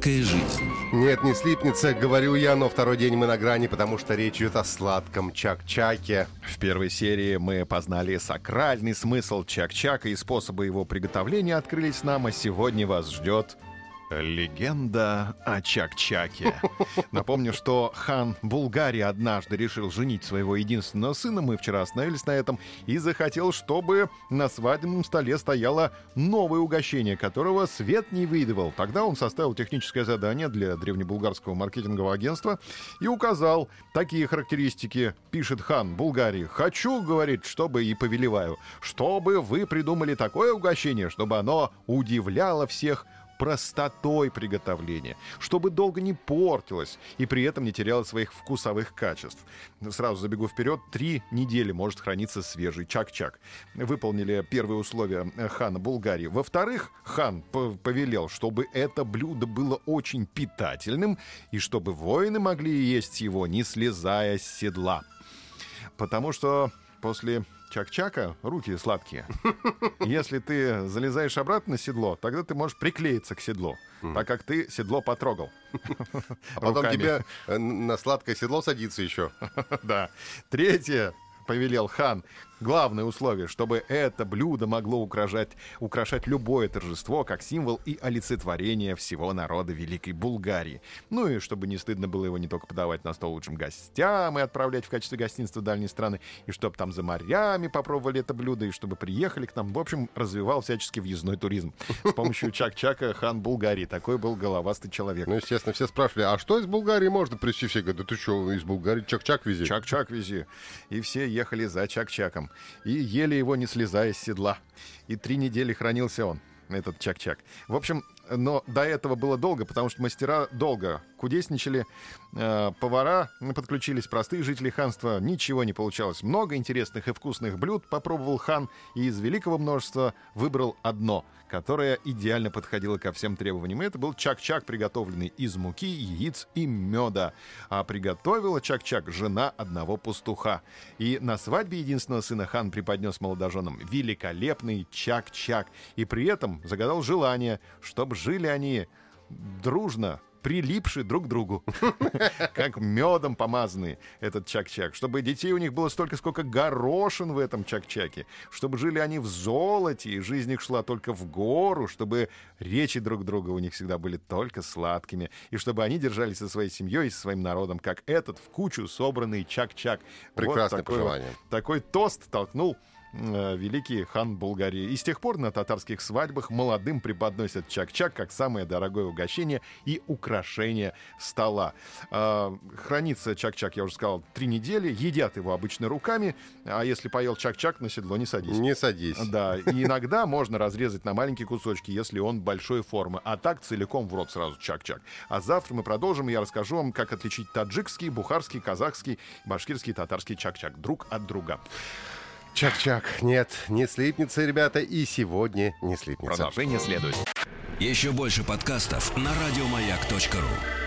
Сладкая жизнь. Нет, не слипнется, говорю я, но второй день мы на грани, потому что речь идет о сладком чак-чаке. В первой серии мы познали сакральный смысл чак-чака и способы его приготовления открылись нам, а сегодня вас ждет Легенда о Чак-Чаке. Напомню, что хан Булгарии однажды решил женить своего единственного сына, мы вчера остановились на этом, и захотел, чтобы на свадебном столе стояло новое угощение, которого свет не выдавал. Тогда он составил техническое задание для древнебулгарского маркетингового агентства и указал такие характеристики, пишет хан Булгарии. «Хочу, — говорит, — чтобы и повелеваю, чтобы вы придумали такое угощение, чтобы оно удивляло всех, простотой приготовления, чтобы долго не портилось и при этом не теряло своих вкусовых качеств. Сразу забегу вперед, три недели может храниться свежий чак-чак. Выполнили первые условия хана Булгарии. Во-вторых, хан повелел, чтобы это блюдо было очень питательным и чтобы воины могли есть его, не слезая с седла. Потому что после чак-чака руки сладкие. Если ты залезаешь обратно на седло, тогда ты можешь приклеиться к седлу, так как ты седло потрогал. А потом тебе э, на сладкое седло садиться еще. Да. Третье, повелел хан, Главное условие, чтобы это блюдо могло украшать, украшать любое торжество как символ и олицетворение всего народа Великой Булгарии. Ну и чтобы не стыдно было его не только подавать на стол лучшим гостям и отправлять в качестве гостинства в дальние страны, и чтобы там за морями попробовали это блюдо, и чтобы приехали к нам. В общем, развивал всячески въездной туризм. С помощью Чак-Чака хан Булгарии. Такой был головастый человек. Ну, естественно, все спрашивали, а что из Булгарии можно привезти? Все говорят, да ты что, из Булгарии Чак-Чак вези? Чак-Чак вези. И все ехали за Чак-Чаком и ели его, не слезая с седла. И три недели хранился он, этот чак-чак. В общем, но до этого было долго, потому что мастера долго кудесничали, э, повара подключились, простые жители ханства, ничего не получалось. Много интересных и вкусных блюд попробовал хан, и из великого множества выбрал одно, которое идеально подходило ко всем требованиям. Это был чак-чак, приготовленный из муки, яиц и меда. А приготовила чак-чак жена одного пастуха. И на свадьбе единственного сына хан преподнес молодоженам великолепный чак-чак. И при этом загадал желание, чтобы жили они дружно, прилипшие друг к другу, как медом помазанные, этот чак-чак, чтобы детей у них было столько, сколько горошин в этом чак-чаке, чтобы жили они в золоте, и жизнь их шла только в гору, чтобы речи друг друга у них всегда были только сладкими, и чтобы они держались со своей семьей и со своим народом, как этот в кучу собранный чак-чак. Прекрасное вот такое, пожелание. Такой тост толкнул великий хан Булгарии. И с тех пор на татарских свадьбах молодым преподносят чак-чак как самое дорогое угощение и украшение стола. Э, хранится чак-чак, я уже сказал, три недели. Едят его обычно руками, а если поел чак-чак, на седло не садись. Не садись. Да, и иногда можно разрезать на маленькие кусочки, если он большой формы. А так целиком в рот сразу чак-чак. А завтра мы продолжим, и я расскажу вам, как отличить таджикский, бухарский, казахский, башкирский, татарский чак-чак друг от друга. Чак-чак. Нет, не слипнется, ребята, и сегодня не слипнется. Продолжение следует. Еще больше подкастов на радиомаяк.ру